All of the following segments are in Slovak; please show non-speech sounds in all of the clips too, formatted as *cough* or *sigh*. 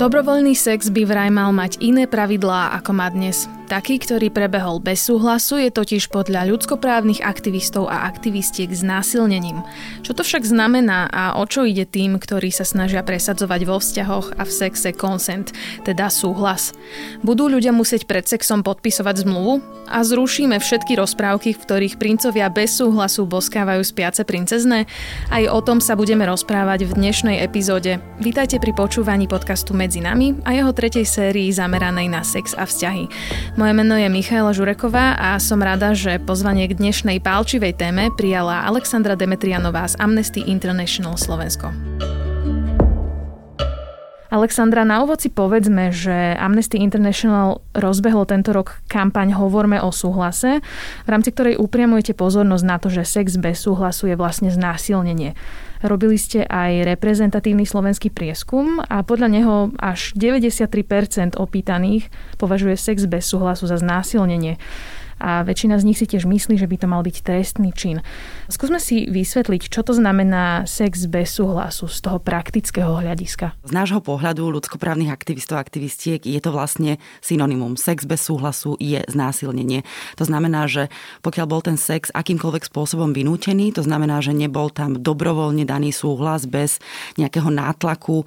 Dobrovoľný sex by vraj mal mať iné pravidlá, ako má dnes. Taký, ktorý prebehol bez súhlasu, je totiž podľa ľudskoprávnych aktivistov a aktivistiek znásilnením. Čo to však znamená a o čo ide tým, ktorí sa snažia presadzovať vo vzťahoch a v sexe consent, teda súhlas? Budú ľudia musieť pred sexom podpisovať zmluvu? A zrušíme všetky rozprávky, v ktorých princovia bez súhlasu boskávajú spiace princezné? Aj o tom sa budeme rozprávať v dnešnej epizóde. Vítajte pri počúvaní podcastu Medzi nami a jeho tretej sérii zameranej na sex a vzťahy. Moje meno je Michaela Žureková a som rada, že pozvanie k dnešnej pálčivej téme prijala Alexandra Demetrianová z Amnesty International Slovensko. Alexandra, na úvod si povedzme, že Amnesty International rozbehlo tento rok kampaň Hovorme o súhlase, v rámci ktorej upriamujete pozornosť na to, že sex bez súhlasu je vlastne znásilnenie. Robili ste aj reprezentatívny slovenský prieskum a podľa neho až 93% opýtaných považuje sex bez súhlasu za znásilnenie a väčšina z nich si tiež myslí, že by to mal byť trestný čin. Skúsme si vysvetliť, čo to znamená sex bez súhlasu z toho praktického hľadiska. Z nášho pohľadu ľudskoprávnych aktivistov a aktivistiek je to vlastne synonymum. Sex bez súhlasu je znásilnenie. To znamená, že pokiaľ bol ten sex akýmkoľvek spôsobom vynútený, to znamená, že nebol tam dobrovoľne daný súhlas bez nejakého nátlaku,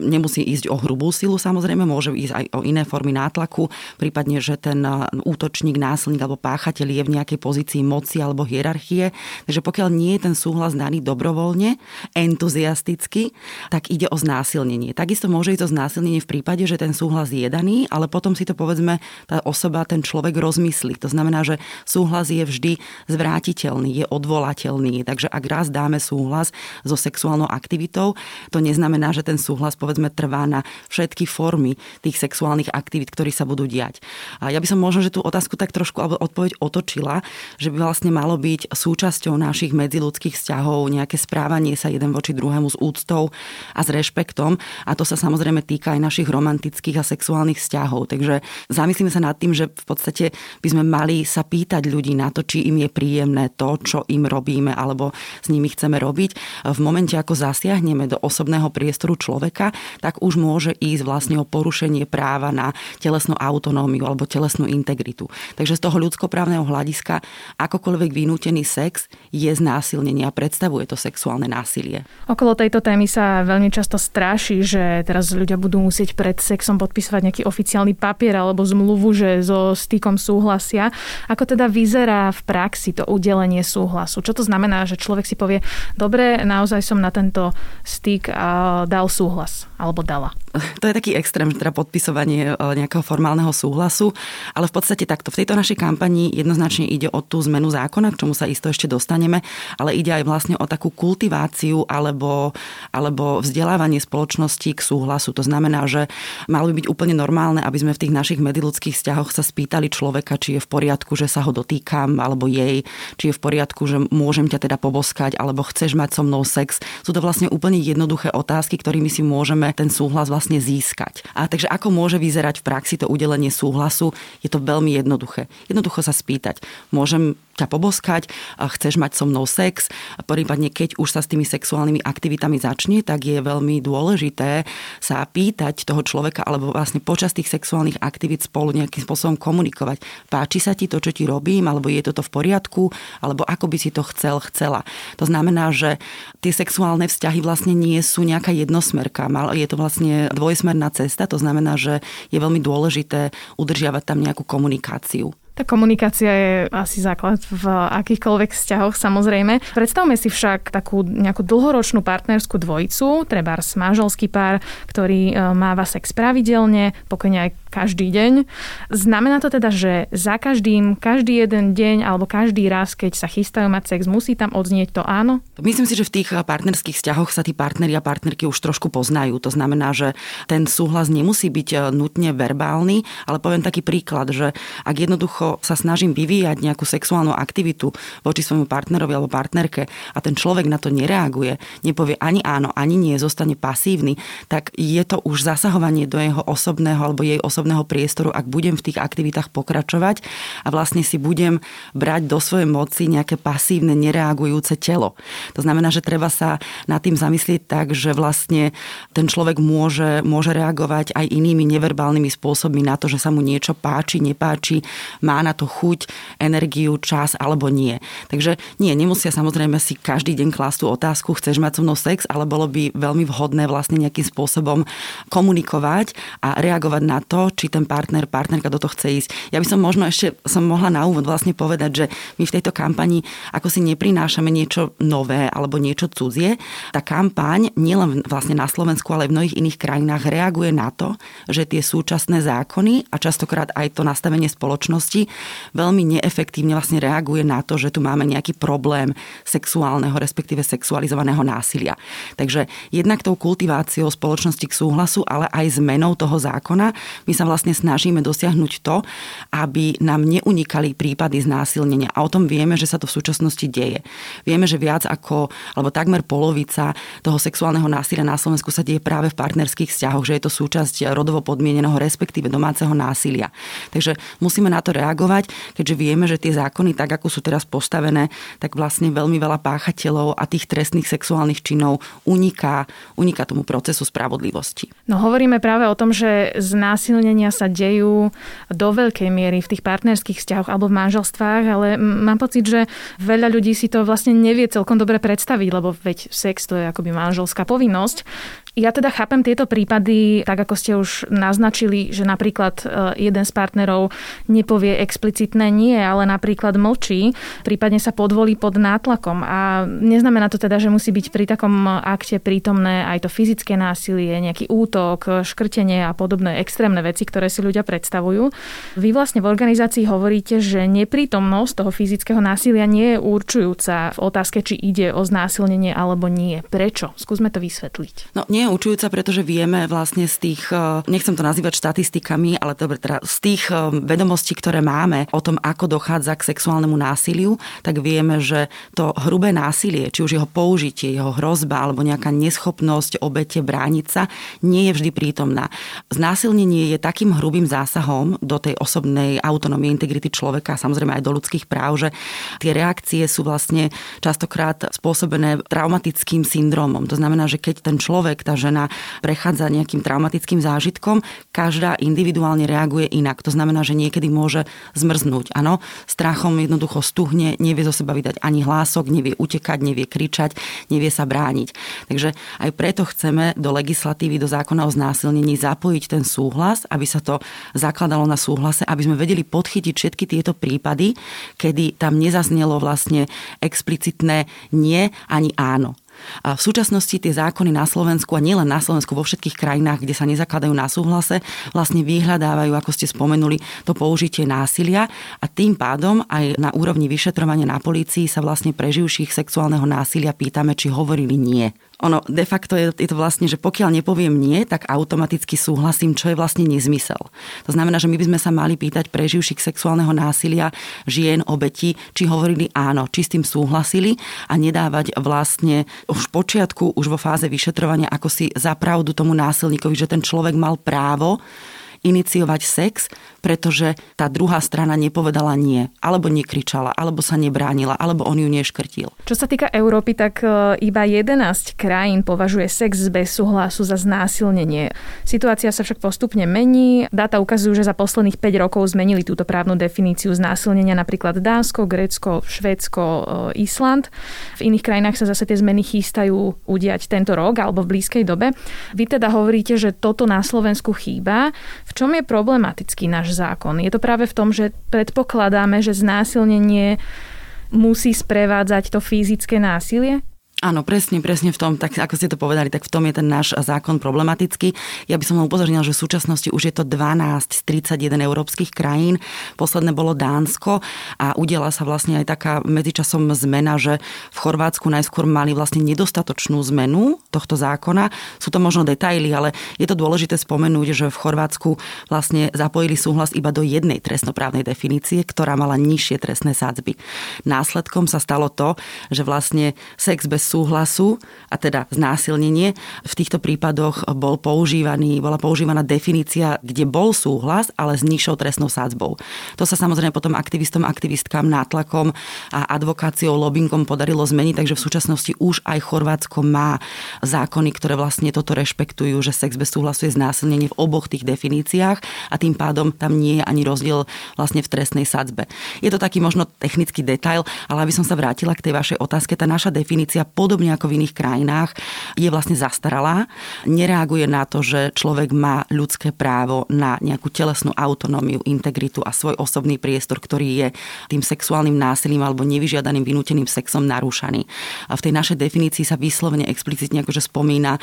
nemusí ísť o hrubú silu samozrejme, môže ísť aj o iné formy nátlaku, prípadne, že ten útočník, násilník alebo páchateľ je v nejakej pozícii moci alebo hierarchie. Takže pokiaľ nie je ten súhlas daný dobrovoľne, entuziasticky, tak ide o znásilnenie. Takisto môže ísť o znásilnenie v prípade, že ten súhlas je daný, ale potom si to povedzme tá osoba, ten človek rozmyslí. To znamená, že súhlas je vždy zvrátiteľný, je odvolateľný. Takže ak raz dáme súhlas so sexuálnou aktivitou, to neznamená, že ten súhlas povedzme trvá na všetky formy tých sexuálnych aktivít, ktorí sa budú diať. A ja by som možno, že tú otázku tak trošku, alebo odpoveď otočila, že by vlastne malo byť súčasťou našich medziludských vzťahov nejaké správanie sa jeden voči druhému s úctou a s rešpektom. A to sa samozrejme týka aj našich romantických a sexuálnych vzťahov. Takže zamyslíme sa nad tým, že v podstate by sme mali sa pýtať ľudí na to, či im je príjemné to, čo im robíme alebo s nimi chceme robiť. V momente, ako zasiahneme do osobného priestoru človeka, tak už môže ísť vlastne o porušenie práva na telesnú autonómiu alebo telesnú integritu. Takže z toho ľudskoprávneho hľadiska akokoľvek vynútený sex je znásilnenie a predstavuje to sexuálne násilie. Okolo tejto témy sa veľmi často stráši, že teraz ľudia budú musieť pred sexom podpisovať nejaký oficiálny papier alebo zmluvu, že so stykom súhlasia. Ako teda vyzerá v praxi to udelenie súhlasu? Čo to znamená, že človek si povie, dobre, naozaj som na tento styk dal súhlas alebo dala? To je taký extrém, že teda podpisovanie e, nejakého formálneho súhlasu, ale v podstate takto. V tejto našej kampani jednoznačne ide o tú zmenu zákona, k čomu sa isto ešte dostaneme, ale ide aj vlastne o takú kultiváciu alebo, alebo vzdelávanie spoločnosti k súhlasu. To znamená, že malo by byť úplne normálne, aby sme v tých našich mediludských vzťahoch sa spýtali človeka, či je v poriadku, že sa ho dotýkam, alebo jej, či je v poriadku, že môžem ťa teda poboskať, alebo chceš mať so mnou sex. Sú to vlastne úplne jednoduché otázky, ktorými si môžeme ten súhlas vlastne získať. A takže ako môže vyzerať v praxi to udelenie súhlasu? Je to veľmi jednoduché. Jednoducho sa spýtať, môžem ťa poboskať, chceš mať so mnou sex, prípadne keď už sa s tými sexuálnymi aktivitami začne, tak je veľmi dôležité sa pýtať toho človeka alebo vlastne počas tých sexuálnych aktivít spolu nejakým spôsobom komunikovať. Páči sa ti to, čo ti robím, alebo je toto v poriadku, alebo ako by si to chcel, chcela. To znamená, že tie sexuálne vzťahy vlastne nie sú nejaká jednosmerka, je to vlastne dvojsmerná cesta, to znamená, že je veľmi dôležité udržiavať tam nejakú komunikáciu. Tá komunikácia je asi základ v akýchkoľvek vzťahoch samozrejme. Predstavme si však takú nejakú dlhoročnú partnerskú dvojicu, treba manželský pár, ktorý e, máva sex pravidelne, pokojne aj každý deň. Znamená to teda, že za každým, každý jeden deň alebo každý raz, keď sa chystajú mať sex, musí tam odznieť to áno? Myslím si, že v tých partnerských vzťahoch sa tí partneri a partnerky už trošku poznajú. To znamená, že ten súhlas nemusí byť e, nutne verbálny, ale poviem taký príklad, že ak jednoducho sa snažím vyvíjať nejakú sexuálnu aktivitu voči svojmu partnerovi alebo partnerke a ten človek na to nereaguje, nepovie ani áno, ani nie, zostane pasívny, tak je to už zasahovanie do jeho osobného alebo jej osobného priestoru, ak budem v tých aktivitách pokračovať a vlastne si budem brať do svojej moci nejaké pasívne, nereagujúce telo. To znamená, že treba sa nad tým zamyslieť tak, že vlastne ten človek môže, môže reagovať aj inými neverbálnymi spôsobmi na to, že sa mu niečo páči, nepáči, má na to chuť, energiu, čas alebo nie. Takže nie, nemusia samozrejme si každý deň klásť tú otázku, chceš mať so mnou sex, ale bolo by veľmi vhodné vlastne nejakým spôsobom komunikovať a reagovať na to, či ten partner, partnerka do toho chce ísť. Ja by som možno ešte som mohla na úvod vlastne povedať, že my v tejto kampani ako si neprinášame niečo nové alebo niečo cudzie. Tá kampaň nielen vlastne na Slovensku, ale aj v mnohých iných krajinách reaguje na to, že tie súčasné zákony a častokrát aj to nastavenie spoločnosti veľmi neefektívne vlastne reaguje na to, že tu máme nejaký problém sexuálneho, respektíve sexualizovaného násilia. Takže jednak tou kultiváciou spoločnosti k súhlasu, ale aj zmenou toho zákona, my sa vlastne snažíme dosiahnuť to, aby nám neunikali prípady znásilnenia. A o tom vieme, že sa to v súčasnosti deje. Vieme, že viac ako, alebo takmer polovica toho sexuálneho násilia na Slovensku sa deje práve v partnerských vzťahoch, že je to súčasť rodovo podmieneného, respektíve domáceho násilia. Takže musíme na to reagovať, keďže vieme, že tie zákony, tak ako sú teraz postavené, tak vlastne veľmi veľa páchateľov a tých trestných sexuálnych činov uniká, uniká tomu procesu spravodlivosti. No hovoríme práve o tom, že znásilnenia sa dejú do veľkej miery v tých partnerských vzťahoch alebo v manželstvách, ale mám pocit, že veľa ľudí si to vlastne nevie celkom dobre predstaviť, lebo veď sex to je akoby manželská povinnosť. Ja teda chápem tieto prípady, tak ako ste už naznačili, že napríklad e, jeden z partnerov nepovie explicitné nie, ale napríklad mlčí, prípadne sa podvolí pod nátlakom. A neznamená to teda, že musí byť pri takom akte prítomné aj to fyzické násilie, nejaký útok, škrtenie a podobné extrémne veci, ktoré si ľudia predstavujú. Vy vlastne v organizácii hovoríte, že neprítomnosť toho fyzického násilia nie je určujúca v otázke, či ide o znásilnenie alebo nie. Prečo? Skúsme to vysvetliť. No, nie nie je učujúca, pretože vieme vlastne z tých, e, nechcem to nazývať štatistikami, ale dobre, teda z tých e, vedomostí, ktoré máme o tom, ako dochádza k sexuálnemu násiliu, tak vieme, že to hrubé násilie, či už jeho použitie, jeho hrozba alebo nejaká neschopnosť obete brániť sa, nie je vždy prítomná. Znásilnenie je takým hrubým zásahom do tej osobnej autonómie, integrity človeka, samozrejme aj do ľudských práv, že tie reakcie sú vlastne častokrát spôsobené traumatickým syndromom. To znamená, že keď ten človek, tá žena prechádza nejakým traumatickým zážitkom, každá individuálne reaguje inak. To znamená, že niekedy môže zmrznúť. Áno, strachom jednoducho stuhne, nevie zo seba vydať ani hlások, nevie utekať, nevie kričať, nevie sa brániť. Takže aj preto chceme do legislatívy, do zákona o znásilnení zapojiť ten súhlas, aby sa to zakladalo na súhlase, aby sme vedeli podchytiť všetky tieto prípady, kedy tam nezaznelo vlastne explicitné nie ani áno. A v súčasnosti tie zákony na Slovensku a nielen na Slovensku, vo všetkých krajinách, kde sa nezakladajú na súhlase, vlastne vyhľadávajú, ako ste spomenuli, to použitie násilia. A tým pádom aj na úrovni vyšetrovania na polícii sa vlastne preživších sexuálneho násilia pýtame, či hovorili nie ono de facto je, je to vlastne, že pokiaľ nepoviem nie, tak automaticky súhlasím, čo je vlastne nezmysel. To znamená, že my by sme sa mali pýtať preživších sexuálneho násilia žien, obeti, či hovorili áno, či s tým súhlasili a nedávať vlastne už v počiatku, už vo fáze vyšetrovania, ako si zapravdu tomu násilníkovi, že ten človek mal právo iniciovať sex, pretože tá druhá strana nepovedala nie, alebo nekričala, alebo sa nebránila, alebo on ju neškrtil. Čo sa týka Európy, tak e, iba 11 krajín považuje sex bez súhlasu za znásilnenie. Situácia sa však postupne mení. Dáta ukazujú, že za posledných 5 rokov zmenili túto právnu definíciu znásilnenia napríklad Dánsko, Grécko, Švédsko, e, Island. V iných krajinách sa zase tie zmeny chystajú udiať tento rok alebo v blízkej dobe. Vy teda hovoríte, že toto na Slovensku chýba. Čom je problematický náš zákon. Je to práve v tom, že predpokladáme, že znásilnenie musí sprevádzať to fyzické násilie? Áno, presne, presne v tom, tak ako ste to povedali, tak v tom je ten náš zákon problematický. Ja by som len upozornila, že v súčasnosti už je to 12 z 31 európskych krajín. Posledné bolo Dánsko a udiela sa vlastne aj taká medzičasom zmena, že v Chorvátsku najskôr mali vlastne nedostatočnú zmenu tohto zákona. Sú to možno detaily, ale je to dôležité spomenúť, že v Chorvátsku vlastne zapojili súhlas iba do jednej trestnoprávnej definície, ktorá mala nižšie trestné sádzby. Následkom sa stalo to, že vlastne sex bez súhlasu, a teda znásilnenie, v týchto prípadoch bol používaný, bola používaná definícia, kde bol súhlas, ale s nižšou trestnou sádzbou. To sa samozrejme potom aktivistom, aktivistkám, nátlakom a advokáciou, lobbyingom podarilo zmeniť, takže v súčasnosti už aj Chorvátsko má zákony, ktoré vlastne toto rešpektujú, že sex bez súhlasu je znásilnenie v oboch tých definíciách a tým pádom tam nie je ani rozdiel vlastne v trestnej sadzbe. Je to taký možno technický detail, ale aby som sa vrátila k tej vašej otázke, tá naša definícia podobne ako v iných krajinách, je vlastne zastaralá. Nereaguje na to, že človek má ľudské právo na nejakú telesnú autonómiu, integritu a svoj osobný priestor, ktorý je tým sexuálnym násilím alebo nevyžiadaným vynúteným sexom narúšaný. A v tej našej definícii sa vyslovene explicitne akože spomína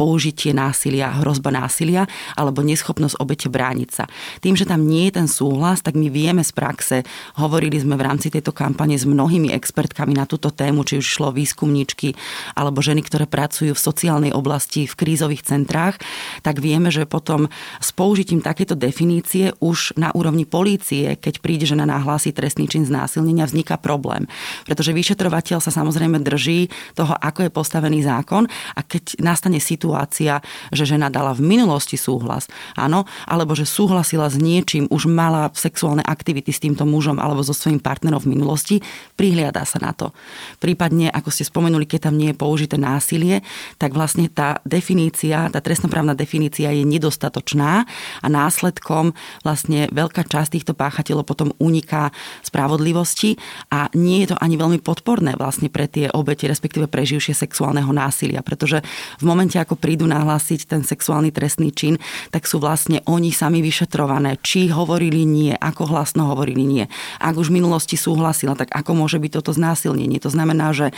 použitie násilia, hrozba násilia alebo neschopnosť obete brániť sa. Tým, že tam nie je ten súhlas, tak my vieme z praxe, hovorili sme v rámci tejto kampane s mnohými expertkami na túto tému, či už šlo výskumní zdravotníčky alebo ženy, ktoré pracujú v sociálnej oblasti, v krízových centrách, tak vieme, že potom s použitím takéto definície už na úrovni polície, keď príde žena nahlási trestný čin znásilnenia, vzniká problém. Pretože vyšetrovateľ sa samozrejme drží toho, ako je postavený zákon a keď nastane situácia, že žena dala v minulosti súhlas, áno, alebo že súhlasila s niečím, už mala sexuálne aktivity s týmto mužom alebo so svojím partnerom v minulosti, prihliada sa na to. Prípadne, ako ste spomenuli, spomenuli, keď tam nie je použité násilie, tak vlastne tá definícia, tá trestnoprávna definícia je nedostatočná a následkom vlastne veľká časť týchto páchateľov potom uniká spravodlivosti a nie je to ani veľmi podporné vlastne pre tie obete, respektíve preživšie sexuálneho násilia, pretože v momente, ako prídu nahlásiť ten sexuálny trestný čin, tak sú vlastne oni sami vyšetrované, či hovorili nie, ako hlasno hovorili nie. Ak už v minulosti súhlasila, tak ako môže byť toto znásilnenie. To znamená, že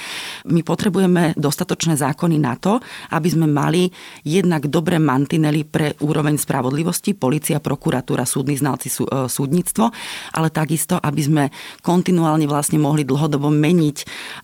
my potrebujeme dostatočné zákony na to, aby sme mali jednak dobré mantinely pre úroveň spravodlivosti, policia, prokuratúra, súdni znalci, sú, e, súdnictvo, ale takisto, aby sme kontinuálne vlastne mohli dlhodobo meniť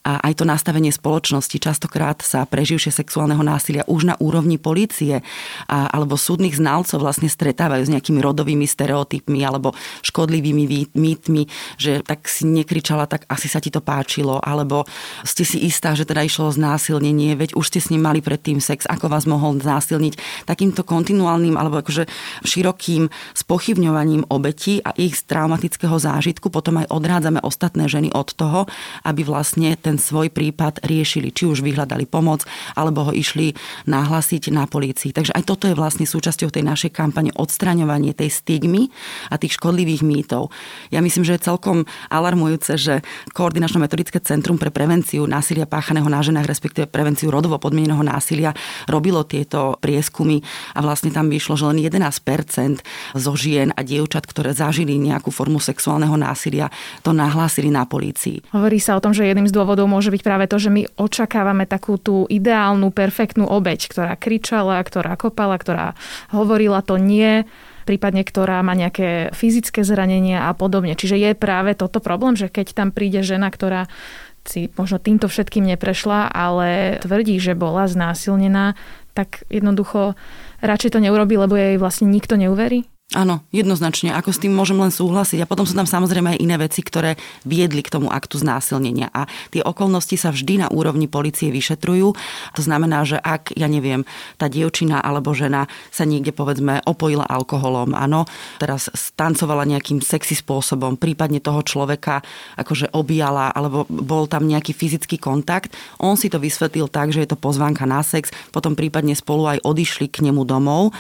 aj to nastavenie spoločnosti. Častokrát sa preživšie sexuálneho násilia už na úrovni policie alebo súdnych znalcov vlastne stretávajú s nejakými rodovými stereotypmi alebo škodlivými mýtmi, že tak si nekričala, tak asi sa ti to páčilo, alebo ste si istá, že teda išlo o znásilnenie, veď už ste s ním mali predtým sex, ako vás mohol znásilniť. Takýmto kontinuálnym alebo akože širokým spochybňovaním obetí a ich traumatického zážitku potom aj odrádzame ostatné ženy od toho, aby vlastne ten svoj prípad riešili, či už vyhľadali pomoc, alebo ho išli nahlasiť na polícii. Takže aj toto je vlastne súčasťou tej našej kampane odstraňovanie tej stigmy a tých škodlivých mýtov. Ja myslím, že je celkom alarmujúce, že Koordinačno-metodické centrum pre prevenciu násilia páchaného páchaného na ženách, respektíve prevenciu rodovo podmieneného násilia, robilo tieto prieskumy a vlastne tam vyšlo, že len 11% zo žien a dievčat, ktoré zažili nejakú formu sexuálneho násilia, to nahlásili na polícii. Hovorí sa o tom, že jedným z dôvodov môže byť práve to, že my očakávame takú tú ideálnu, perfektnú obeď, ktorá kričala, ktorá kopala, ktorá hovorila to nie prípadne ktorá má nejaké fyzické zranenia a podobne. Čiže je práve toto problém, že keď tam príde žena, ktorá si možno týmto všetkým neprešla, ale tvrdí, že bola znásilnená, tak jednoducho radšej to neurobi, lebo jej vlastne nikto neuverí? Áno, jednoznačne, ako s tým môžem len súhlasiť. A potom sú tam samozrejme aj iné veci, ktoré viedli k tomu aktu znásilnenia. A tie okolnosti sa vždy na úrovni policie vyšetrujú. To znamená, že ak, ja neviem, tá dievčina alebo žena sa niekde povedzme opojila alkoholom, áno, teraz stancovala nejakým sexy spôsobom, prípadne toho človeka akože objala, alebo bol tam nejaký fyzický kontakt, on si to vysvetlil tak, že je to pozvánka na sex, potom prípadne spolu aj odišli k nemu domov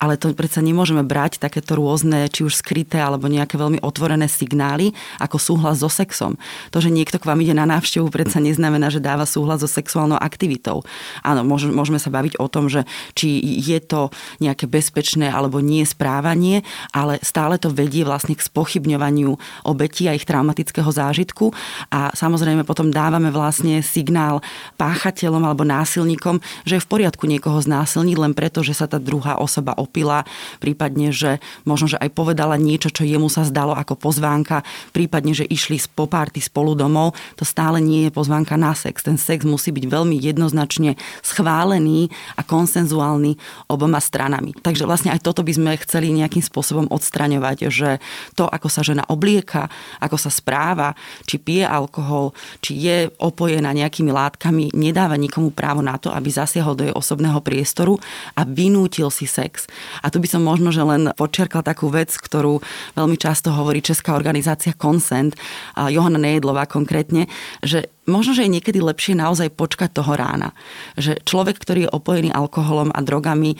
ale to predsa nemôžeme brať takéto rôzne, či už skryté alebo nejaké veľmi otvorené signály ako súhlas so sexom. To, že niekto k vám ide na návštevu, predsa neznamená, že dáva súhlas so sexuálnou aktivitou. Áno, môžeme sa baviť o tom, že či je to nejaké bezpečné alebo nie správanie, ale stále to vedie vlastne k spochybňovaniu obetí a ich traumatického zážitku a samozrejme potom dávame vlastne signál páchateľom alebo násilníkom, že je v poriadku niekoho znásilniť len preto, že sa tá druhá osoba opila, prípadne, že možno, že aj povedala niečo, čo jemu sa zdalo ako pozvánka, prípadne, že išli po párty spolu domov, to stále nie je pozvánka na sex. Ten sex musí byť veľmi jednoznačne schválený a konsenzuálny oboma stranami. Takže vlastne aj toto by sme chceli nejakým spôsobom odstraňovať, že to, ako sa žena oblieka, ako sa správa, či pije alkohol, či je opojená nejakými látkami, nedáva nikomu právo na to, aby zasiahol do jej osobného priestoru a vynútil si sex. A tu by som možno, že len počerkal takú vec, ktorú veľmi často hovorí Česká organizácia Consent, Johana Nejedlová konkrétne, že možno, že je niekedy lepšie naozaj počkať toho rána. Že človek, ktorý je opojený alkoholom a drogami,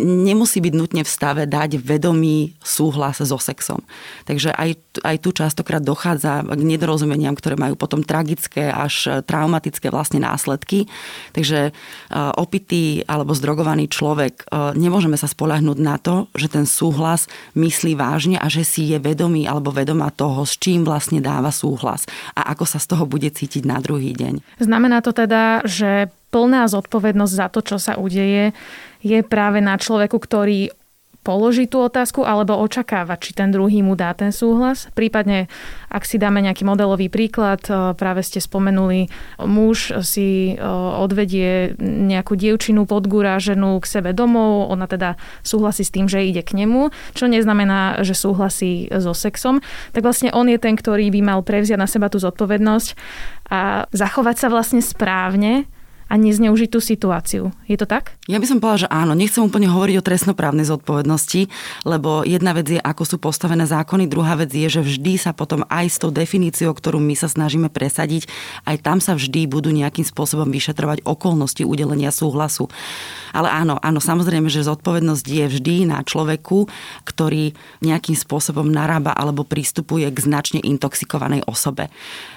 nemusí byť nutne v stave dať vedomý súhlas so sexom. Takže aj, aj tu častokrát dochádza k nedorozumeniam, ktoré majú potom tragické až traumatické vlastne následky. Takže e, opitý alebo zdrogovaný človek, e, nemôžeme sa spolahnúť na to, že ten súhlas myslí vážne a že si je vedomý alebo vedomá toho, s čím vlastne dáva súhlas a ako sa z toho bude cítiť na druhý deň. Znamená to teda, že plná zodpovednosť za to, čo sa udeje, je práve na človeku, ktorý položí tú otázku alebo očakáva, či ten druhý mu dá ten súhlas. Prípadne, ak si dáme nejaký modelový príklad, e, práve ste spomenuli, muž si e, odvedie nejakú dievčinu podguráženú k sebe domov, ona teda súhlasí s tým, že ide k nemu, čo neznamená, že súhlasí so sexom, tak vlastne on je ten, ktorý by mal prevziať na seba tú zodpovednosť a zachovať sa vlastne správne a nezneužiť tú situáciu. Je to tak? Ja by som povedala, že áno. Nechcem úplne hovoriť o trestnoprávnej zodpovednosti, lebo jedna vec je, ako sú postavené zákony, druhá vec je, že vždy sa potom aj s tou definíciou, ktorú my sa snažíme presadiť, aj tam sa vždy budú nejakým spôsobom vyšetrovať okolnosti udelenia súhlasu. Ale áno, áno, samozrejme, že zodpovednosť je vždy na človeku, ktorý nejakým spôsobom narába alebo pristupuje k značne intoxikovanej osobe.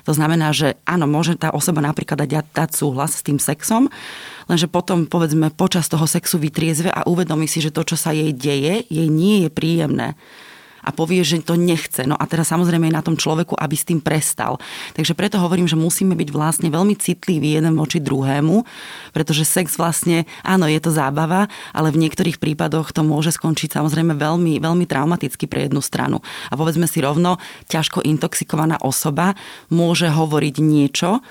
To znamená, že áno, môže tá osoba napríklad dať, dať súhlas s tým sexom, lenže potom povedzme počas toho sexu vytriezve a uvedomí si, že to, čo sa jej deje, jej nie je príjemné a povie, že to nechce. No a teraz samozrejme je na tom človeku, aby s tým prestal. Takže preto hovorím, že musíme byť vlastne veľmi citliví jeden voči druhému, pretože sex vlastne, áno, je to zábava, ale v niektorých prípadoch to môže skončiť samozrejme veľmi, veľmi traumaticky pre jednu stranu. A povedzme si rovno, ťažko intoxikovaná osoba môže hovoriť niečo,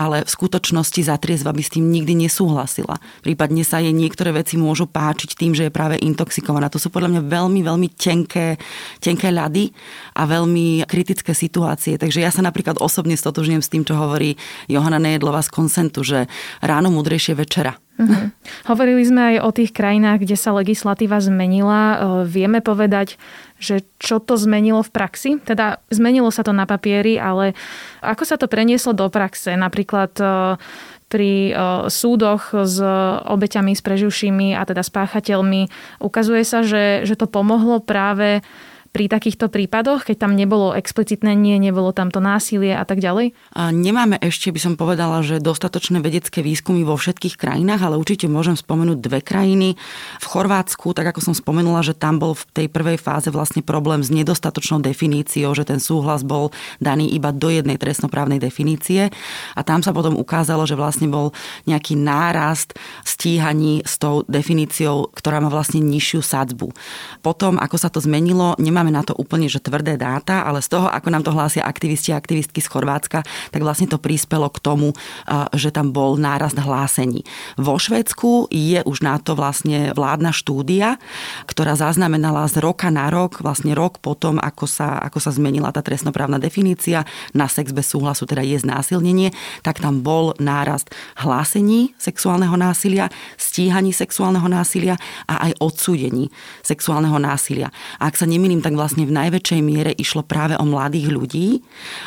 ale v skutočnosti zatriezva by s tým nikdy nesúhlasila. Prípadne sa jej niektoré veci môžu páčiť tým, že je práve intoxikovaná. To sú podľa mňa veľmi, veľmi tenké, tenké ľady a veľmi kritické situácie. Takže ja sa napríklad osobne stotožňujem s tým, čo hovorí Johana Nejedlova z konsentu, že ráno mudrejšie večera. Uh-huh. Hovorili sme aj o tých krajinách, kde sa legislatíva zmenila. E, vieme povedať, že čo to zmenilo v praxi? Teda zmenilo sa to na papieri, ale ako sa to prenieslo do praxe? Napríklad e, pri e, súdoch s obeťami, s preživšími a teda s páchateľmi. Ukazuje sa, že, že to pomohlo práve pri takýchto prípadoch, keď tam nebolo explicitné nie, nebolo tam to násilie a tak ďalej? A nemáme ešte, by som povedala, že dostatočné vedecké výskumy vo všetkých krajinách, ale určite môžem spomenúť dve krajiny. V Chorvátsku, tak ako som spomenula, že tam bol v tej prvej fáze vlastne problém s nedostatočnou definíciou, že ten súhlas bol daný iba do jednej trestnoprávnej definície a tam sa potom ukázalo, že vlastne bol nejaký nárast stíhaní s tou definíciou, ktorá má vlastne nižšiu sadzbu. Potom, ako sa to zmenilo, nemá nemáme na to úplne že tvrdé dáta, ale z toho, ako nám to hlásia aktivisti a aktivistky z Chorvátska, tak vlastne to prispelo k tomu, že tam bol nárast hlásení. Vo Švedsku je už na to vlastne vládna štúdia, ktorá zaznamenala z roka na rok, vlastne rok potom, ako sa, ako sa zmenila tá trestnoprávna definícia na sex bez súhlasu, teda je znásilnenie, tak tam bol nárast hlásení sexuálneho násilia, stíhaní sexuálneho násilia a aj odsúdení sexuálneho násilia. A ak sa nemýlim, tak tak vlastne v najväčšej miere išlo práve o mladých ľudí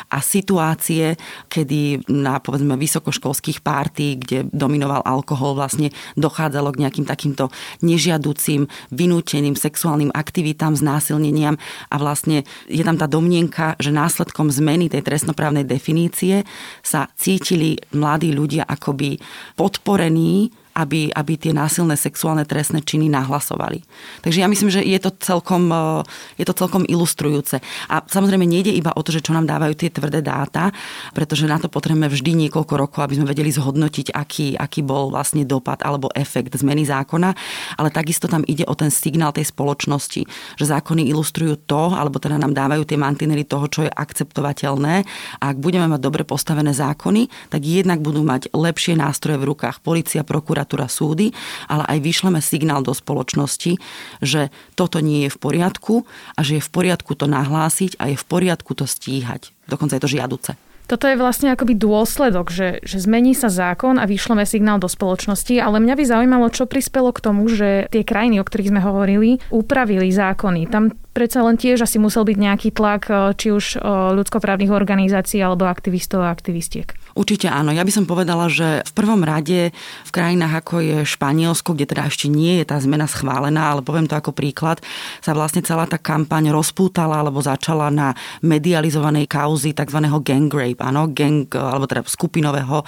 a situácie, kedy na povedzme vysokoškolských párty, kde dominoval alkohol, vlastne dochádzalo k nejakým takýmto nežiaducím, vynúteným sexuálnym aktivitám, znásilneniam a vlastne je tam tá domnienka, že následkom zmeny tej trestnoprávnej definície sa cítili mladí ľudia akoby podporení aby, aby tie násilné sexuálne trestné činy nahlasovali. Takže ja myslím, že je to celkom, e, je to celkom ilustrujúce. A samozrejme nejde iba o to, že čo nám dávajú tie tvrdé dáta, pretože na to potrebujeme vždy niekoľko rokov, aby sme vedeli zhodnotiť, aký, aký bol vlastne dopad alebo efekt zmeny zákona, ale takisto tam ide o ten signál tej spoločnosti, že zákony ilustrujú to, alebo teda nám dávajú tie mantinery toho, čo je akceptovateľné. A ak budeme mať dobre postavené zákony, tak jednak budú mať lepšie nástroje v rukách policia, prokuratúra, prokuratúra, súdy, ale aj vyšleme signál do spoločnosti, že toto nie je v poriadku a že je v poriadku to nahlásiť a je v poriadku to stíhať. Dokonca je to žiaduce. Toto je vlastne akoby dôsledok, že, že zmení sa zákon a vyšleme signál do spoločnosti, ale mňa by zaujímalo, čo prispelo k tomu, že tie krajiny, o ktorých sme hovorili, upravili zákony. Tam predsa len tiež asi musel byť nejaký tlak eh, či už eh, ľudskoprávnych organizácií alebo aktivistov a aktivistiek. Určite áno. Ja by som povedala, že v prvom rade v krajinách ako je Španielsko, kde teda ešte nie je tá zmena schválená, ale poviem to ako príklad, sa vlastne celá tá kampaň rozpútala alebo začala na medializovanej kauzy tzv. gang rape, áno, gang, alebo teda skupinového e,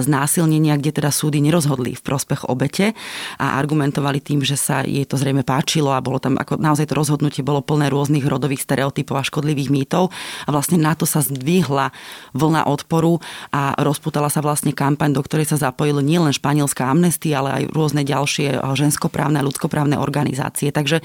znásilnenia, kde teda súdy nerozhodli v prospech obete a argumentovali tým, že sa jej to zrejme páčilo a bolo tam ako naozaj to rozhodnutie bolo plné rôznych rodových stereotypov a škodlivých mýtov a vlastne na to sa zdvihla vlna odporu a rozputala sa vlastne kampaň, do ktorej sa zapojili nielen španielská amnestia, ale aj rôzne ďalšie eh, ženskoprávne a ľudskoprávne organizácie. Takže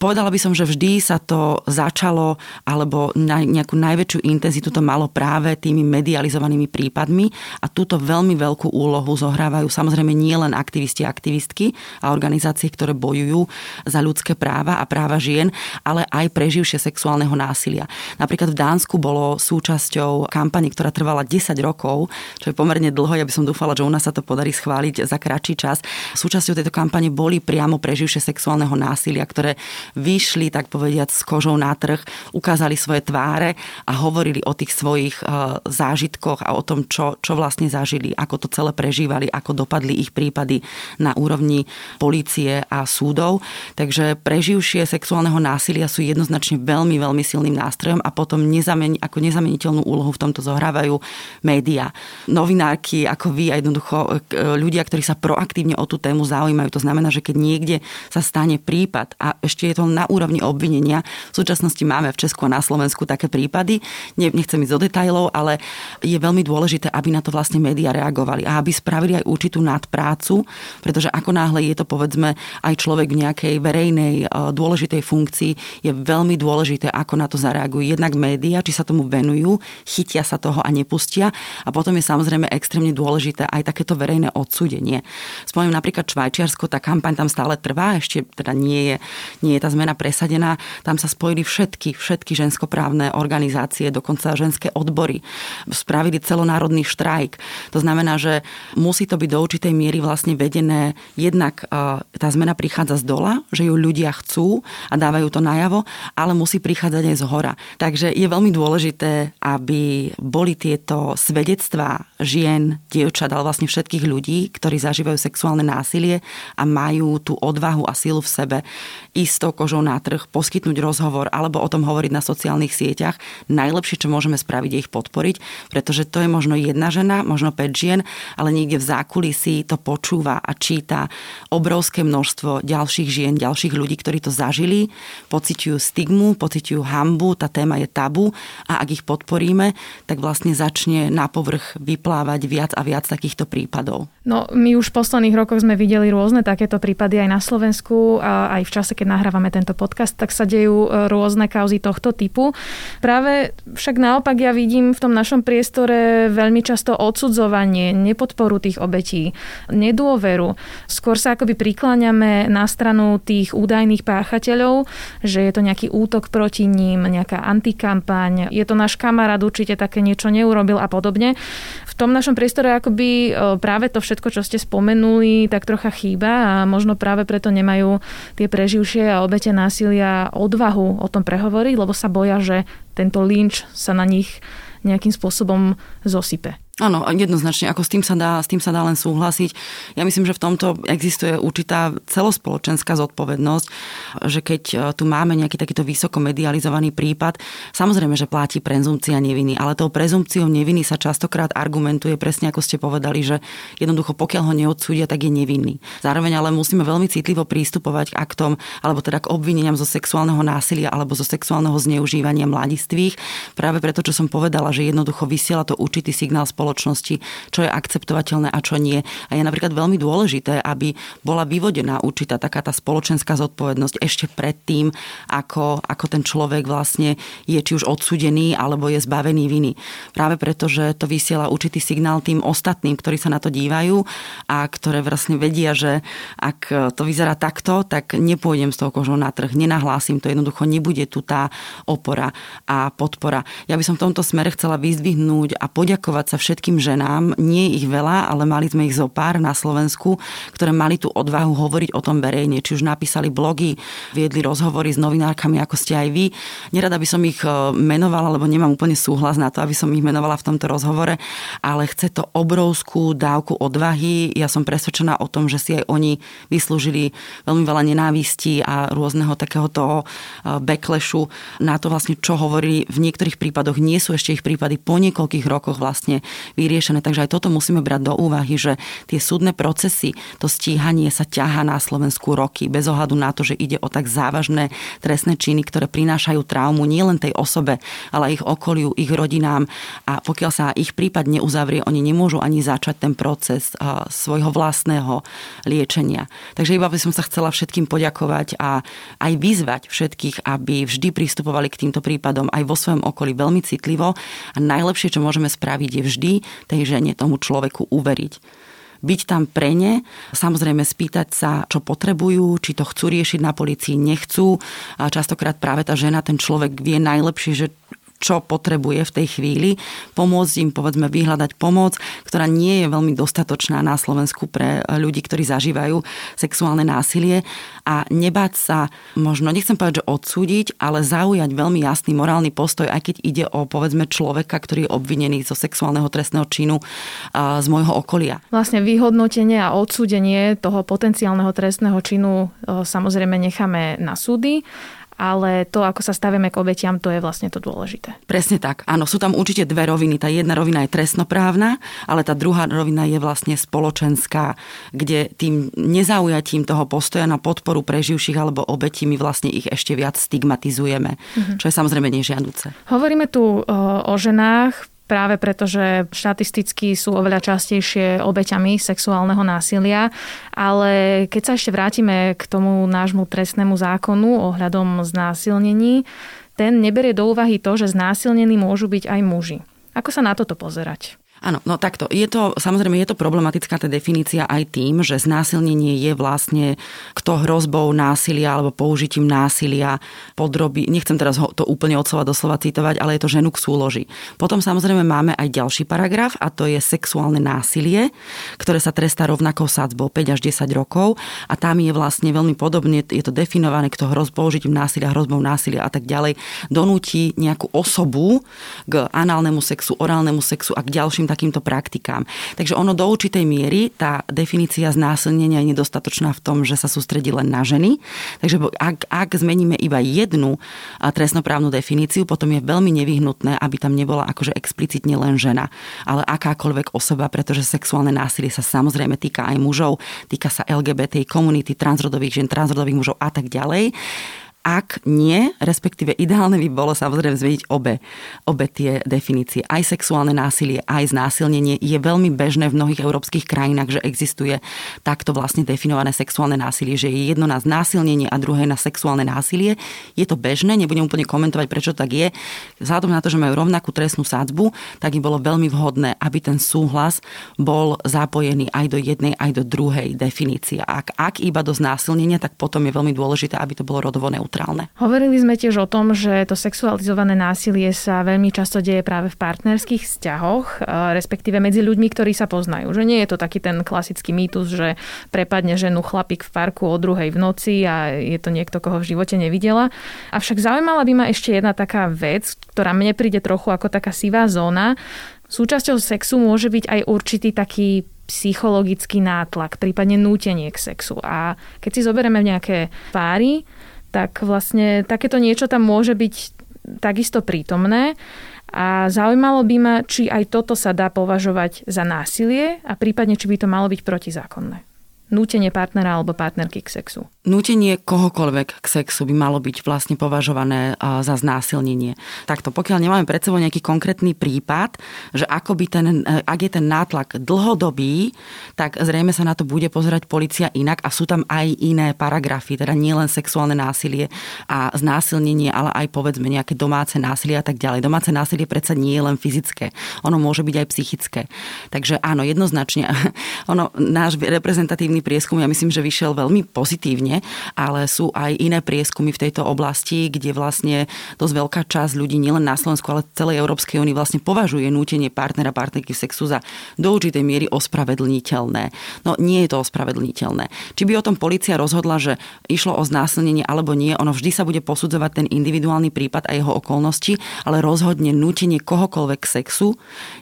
povedala by som, že vždy sa to začalo, alebo na nejakú najväčšiu intenzitu to malo práve tými medializovanými prípadmi a túto veľmi veľkú úlohu zohrávajú samozrejme nielen aktivisti a aktivistky a organizácie, ktoré bojujú za ľudské práva a práva žien, ale aj preživšie sexuálneho násilia. Napríklad v Dánsku bolo súčasťou kampane, ktorá trvala 10 rokov rokov, čo je pomerne dlho. Ja by som dúfala, že u nás sa to podarí schváliť za kratší čas. Súčasťou tejto kampane boli priamo preživšie sexuálneho násilia, ktoré vyšli, tak povediať, s kožou na trh, ukázali svoje tváre a hovorili o tých svojich e, zážitkoch a o tom, čo, čo vlastne zažili, ako to celé prežívali, ako dopadli ich prípady na úrovni polície a súdov. Takže preživšie sexuálneho násilia sú jednoznačne veľmi, veľmi silným nástrojom a potom nezameni, ako nezameniteľnú úlohu v tomto zohrávajú médiá médiá, novinárky ako vy a jednoducho e, e, ľudia, ktorí sa proaktívne o tú tému zaujímajú. To znamená, že keď niekde sa stane prípad a ešte je to na úrovni obvinenia, v súčasnosti máme v Česku a na Slovensku také prípady, nechcem ísť do detajlov, ale je veľmi dôležité, aby na to vlastne médiá reagovali a aby spravili aj určitú nadprácu, pretože ako náhle je to povedzme aj človek v nejakej verejnej e, dôležitej funkcii, je veľmi dôležité, ako na to zareagujú jednak médiá, či sa tomu venujú, chytia sa toho a nepustia a potom je samozrejme extrémne dôležité aj takéto verejné odsúdenie. Spomeniem napríklad Švajčiarsko, tá kampaň tam stále trvá, ešte teda nie je, nie je tá zmena presadená. Tam sa spojili všetky, všetky ženskoprávne organizácie, dokonca ženské odbory. Spravili celonárodný štrajk. To znamená, že musí to byť do určitej miery vlastne vedené. Jednak tá zmena prichádza z dola, že ju ľudia chcú a dávajú to najavo, ale musí prichádzať aj z hora. Takže je veľmi dôležité, aby boli tieto svedectvá svedectvá žien, dievčat, ale vlastne všetkých ľudí, ktorí zažívajú sexuálne násilie a majú tú odvahu a silu v sebe ísť kožou na trh, poskytnúť rozhovor alebo o tom hovoriť na sociálnych sieťach. Najlepšie, čo môžeme spraviť, je ich podporiť, pretože to je možno jedna žena, možno 5 žien, ale niekde v zákulisí to počúva a číta obrovské množstvo ďalších žien, ďalších ľudí, ktorí to zažili, pociťujú stigmu, pociťujú hambu, tá téma je tabu a ak ich podporíme, tak vlastne začne na povrch vyplávať viac a viac takýchto prípadov. No, my už v posledných rokoch sme videli rôzne takéto prípady aj na Slovensku a aj v čase, keď nahrávame tento podcast, tak sa dejú e, rôzne kauzy tohto typu. Práve však naopak ja vidím v tom našom priestore veľmi často odsudzovanie, nepodporu tých obetí, nedôveru. Skôr sa akoby prikláňame na stranu tých údajných páchateľov, že je to nejaký útok proti ním, nejaká antikampaň, je to náš kamarát, určite také niečo neurobil a podobne podobne. V tom našom priestore akoby práve to všetko, čo ste spomenuli, tak trocha chýba a možno práve preto nemajú tie preživšie a obete násilia odvahu o tom prehovoriť, lebo sa boja, že tento lynč sa na nich nejakým spôsobom zosype. Áno, jednoznačne, ako s tým, sa dá, s tým sa dá len súhlasiť. Ja myslím, že v tomto existuje určitá celospoločenská zodpovednosť, že keď e, tu máme nejaký takýto vysoko medializovaný prípad, samozrejme, že platí prezumcia neviny, ale tou prezumciou neviny sa častokrát argumentuje presne ako ste povedali, že jednoducho pokiaľ ho neodsúdia, tak je nevinný. Zároveň ale musíme veľmi citlivo prístupovať k aktom, alebo teda k obvineniam zo sexuálneho násilia alebo zo sexuálneho zneužívania mladistvých, práve preto, čo som povedala, že jednoducho vysiela to určitý signál spoločnosti, čo je akceptovateľné a čo nie. A je napríklad veľmi dôležité, aby bola vyvodená určitá taká tá spoločenská zodpovednosť ešte predtým, ako, ako ten človek vlastne je či už odsudený alebo je zbavený viny. Práve preto, že to vysiela určitý signál tým ostatným, ktorí sa na to dívajú a ktoré vlastne vedia, že ak to vyzerá takto, tak nepôjdem z toho kožou na trh, nenahlásim to, jednoducho nebude tu tá opora a podpora. Ja by som v tomto smere chcela vyzdvihnúť a poďakovať sa všetkým všetkým ženám. Nie ich veľa, ale mali sme ich zo pár na Slovensku, ktoré mali tú odvahu hovoriť o tom verejne. Či už napísali blogy, viedli rozhovory s novinárkami, ako ste aj vy. Nerada by som ich e, menovala, lebo nemám úplne súhlas na to, aby som ich menovala v tomto rozhovore, ale chce to obrovskú dávku odvahy. Ja som presvedčená o tom, že si aj oni vyslúžili veľmi veľa nenávistí a rôzneho takého toho e, backlashu na to vlastne, čo hovorí v niektorých prípadoch. Nie sú ešte ich prípady po niekoľkých rokoch vlastne vyriešené. Takže aj toto musíme brať do úvahy, že tie súdne procesy, to stíhanie sa ťaha na Slovensku roky, bez ohľadu na to, že ide o tak závažné trestné činy, ktoré prinášajú traumu nielen tej osobe, ale ich okoliu, ich rodinám. A pokiaľ sa ich prípad neuzavrie, oni nemôžu ani začať ten proces svojho vlastného liečenia. Takže iba by som sa chcela všetkým poďakovať a aj vyzvať všetkých, aby vždy pristupovali k týmto prípadom aj vo svojom okolí veľmi citlivo a najlepšie, čo môžeme spraviť, je vždy tej žene, tomu človeku uveriť byť tam pre ne, samozrejme spýtať sa, čo potrebujú, či to chcú riešiť na policii, nechcú. A častokrát práve tá žena, ten človek vie najlepšie, že čo potrebuje v tej chvíli, pomôcť im povedzme vyhľadať pomoc, ktorá nie je veľmi dostatočná na Slovensku pre ľudí, ktorí zažívajú sexuálne násilie. A nebáť sa, možno nechcem povedať, že odsúdiť, ale zaujať veľmi jasný morálny postoj, aj keď ide o povedzme človeka, ktorý je obvinený zo sexuálneho trestného činu z môjho okolia. Vlastne vyhodnotenie a odsúdenie toho potenciálneho trestného činu samozrejme necháme na súdy ale to, ako sa stavíme k obetiam, to je vlastne to dôležité. Presne tak. Áno, sú tam určite dve roviny. Tá jedna rovina je trestnoprávna, ale tá druhá rovina je vlastne spoločenská, kde tým nezaujatím toho postoja na podporu preživších alebo obetí my vlastne ich ešte viac stigmatizujeme, mm-hmm. čo je samozrejme nežiaduce. Hovoríme tu o ženách, práve preto, že štatisticky sú oveľa častejšie obeťami sexuálneho násilia. Ale keď sa ešte vrátime k tomu nášmu trestnému zákonu ohľadom znásilnení, ten neberie do úvahy to, že znásilnení môžu byť aj muži. Ako sa na toto pozerať? Áno, no takto. Je to, samozrejme, je to problematická tá definícia aj tým, že znásilnenie je vlastne kto hrozbou násilia alebo použitím násilia podrobí, nechcem teraz ho to úplne od slova do slova citovať, ale je to ženu k súloži. Potom samozrejme máme aj ďalší paragraf a to je sexuálne násilie, ktoré sa trestá rovnakou sadzbou 5 až 10 rokov a tam je vlastne veľmi podobne, je to definované, kto hroz použitím násilia, hrozbou násilia a tak ďalej, donúti nejakú osobu k análnemu sexu, orálnemu sexu a k ďalším takýmto praktikám. Takže ono do určitej miery, tá definícia znásilnenia je nedostatočná v tom, že sa sústredí len na ženy. Takže ak, ak zmeníme iba jednu trestnoprávnu definíciu, potom je veľmi nevyhnutné, aby tam nebola akože explicitne len žena, ale akákoľvek osoba, pretože sexuálne násilie sa samozrejme týka aj mužov, týka sa LGBT komunity, transrodových žien, transrodových mužov a tak ďalej. Ak nie, respektíve ideálne by bolo samozrejme zmeniť obe, obe tie definície. Aj sexuálne násilie, aj znásilnenie je veľmi bežné v mnohých európskych krajinách, že existuje takto vlastne definované sexuálne násilie, že je jedno na znásilnenie a druhé na sexuálne násilie. Je to bežné, nebudem úplne komentovať, prečo tak je. Vzhľadom na to, že majú rovnakú trestnú sádzbu, tak im bolo veľmi vhodné, aby ten súhlas bol zapojený aj do jednej, aj do druhej definície. Ak, ak iba do znásilnenia, tak potom je veľmi dôležité, aby to bolo rodovo neutrálne neutrálne. Hovorili sme tiež o tom, že to sexualizované násilie sa veľmi často deje práve v partnerských vzťahoch, respektíve medzi ľuďmi, ktorí sa poznajú. Že nie je to taký ten klasický mýtus, že prepadne ženu chlapík v parku o druhej v noci a je to niekto, koho v živote nevidela. Avšak zaujímala by ma ešte jedna taká vec, ktorá mne príde trochu ako taká sivá zóna. Súčasťou sexu môže byť aj určitý taký psychologický nátlak, prípadne nútenie k sexu. A keď si zoberieme nejaké páry, tak vlastne takéto niečo tam môže byť takisto prítomné. A zaujímalo by ma, či aj toto sa dá považovať za násilie a prípadne, či by to malo byť protizákonné nútenie partnera alebo partnerky k sexu. Nútenie kohokoľvek k sexu by malo byť vlastne považované za znásilnenie. Takto, pokiaľ nemáme pred sebou nejaký konkrétny prípad, že ako by ten, e, ak je ten nátlak dlhodobý, tak zrejme sa na to bude pozerať policia inak a sú tam aj iné paragrafy, teda nielen sexuálne násilie a znásilnenie, ale aj povedzme nejaké domáce násilie a tak ďalej. Domáce násilie predsa nie je len fyzické, ono môže byť aj psychické. Takže áno, jednoznačne, *laughs* ono, náš reprezentatívny prieskum, ja myslím, že vyšiel veľmi pozitívne, ale sú aj iné prieskumy v tejto oblasti, kde vlastne dosť veľká časť ľudí, nielen na Slovensku, ale celej Európskej únii vlastne považuje nútenie partnera, partnerky sexu za do určitej miery ospravedlniteľné. No nie je to ospravedlniteľné. Či by o tom policia rozhodla, že išlo o znásilnenie alebo nie, ono vždy sa bude posudzovať ten individuálny prípad a jeho okolnosti, ale rozhodne nútenie kohokoľvek sexu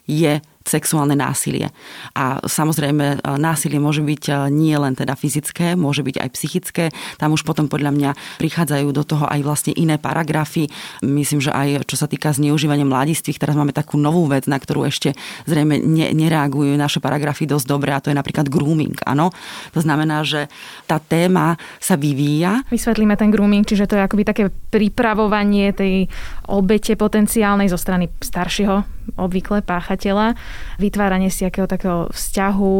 je sexuálne násilie. A samozrejme, e, násilie môže byť e, nie len teda fyzické, môže byť aj psychické. Tam už potom podľa mňa prichádzajú do toho aj vlastne iné paragrafy. Myslím, že aj čo sa týka zneužívania mladistvých, teraz máme takú novú vec, na ktorú ešte zrejme ne, nereagujú naše paragrafy dosť dobre a to je napríklad grooming. Áno? To znamená, že tá téma sa vyvíja. Vysvetlíme ten grooming, čiže to je akoby také pripravovanie tej obete potenciálnej zo strany staršieho obvykle páchateľa, vytváranie si akého takého vzťahu,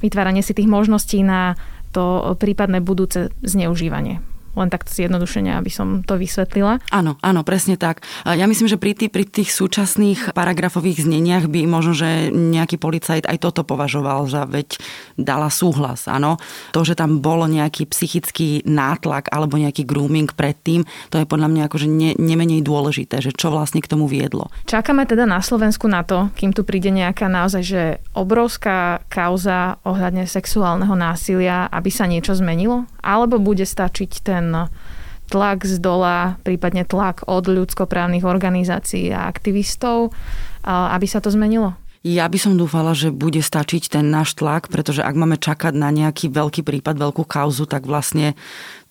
vytváranie si tých možností na to prípadné budúce zneužívanie. Len takto zjednodušene, aby som to vysvetlila. Áno, áno, presne tak. Ja myslím, že pri, tých, pri tých súčasných paragrafových zneniach by možno, že nejaký policajt aj toto považoval za veď dala súhlas, áno. To, že tam bolo nejaký psychický nátlak alebo nejaký grooming predtým, to je podľa mňa akože ne, nemenej dôležité, že čo vlastne k tomu viedlo. Čakáme teda na Slovensku na to, kým tu príde nejaká naozaj, že obrovská kauza ohľadne sexuálneho násilia, aby sa niečo zmenilo? Alebo bude stačiť ten ten tlak z dola, prípadne tlak od ľudskoprávnych organizácií a aktivistov, aby sa to zmenilo? Ja by som dúfala, že bude stačiť ten náš tlak, pretože ak máme čakať na nejaký veľký prípad, veľkú kauzu, tak vlastne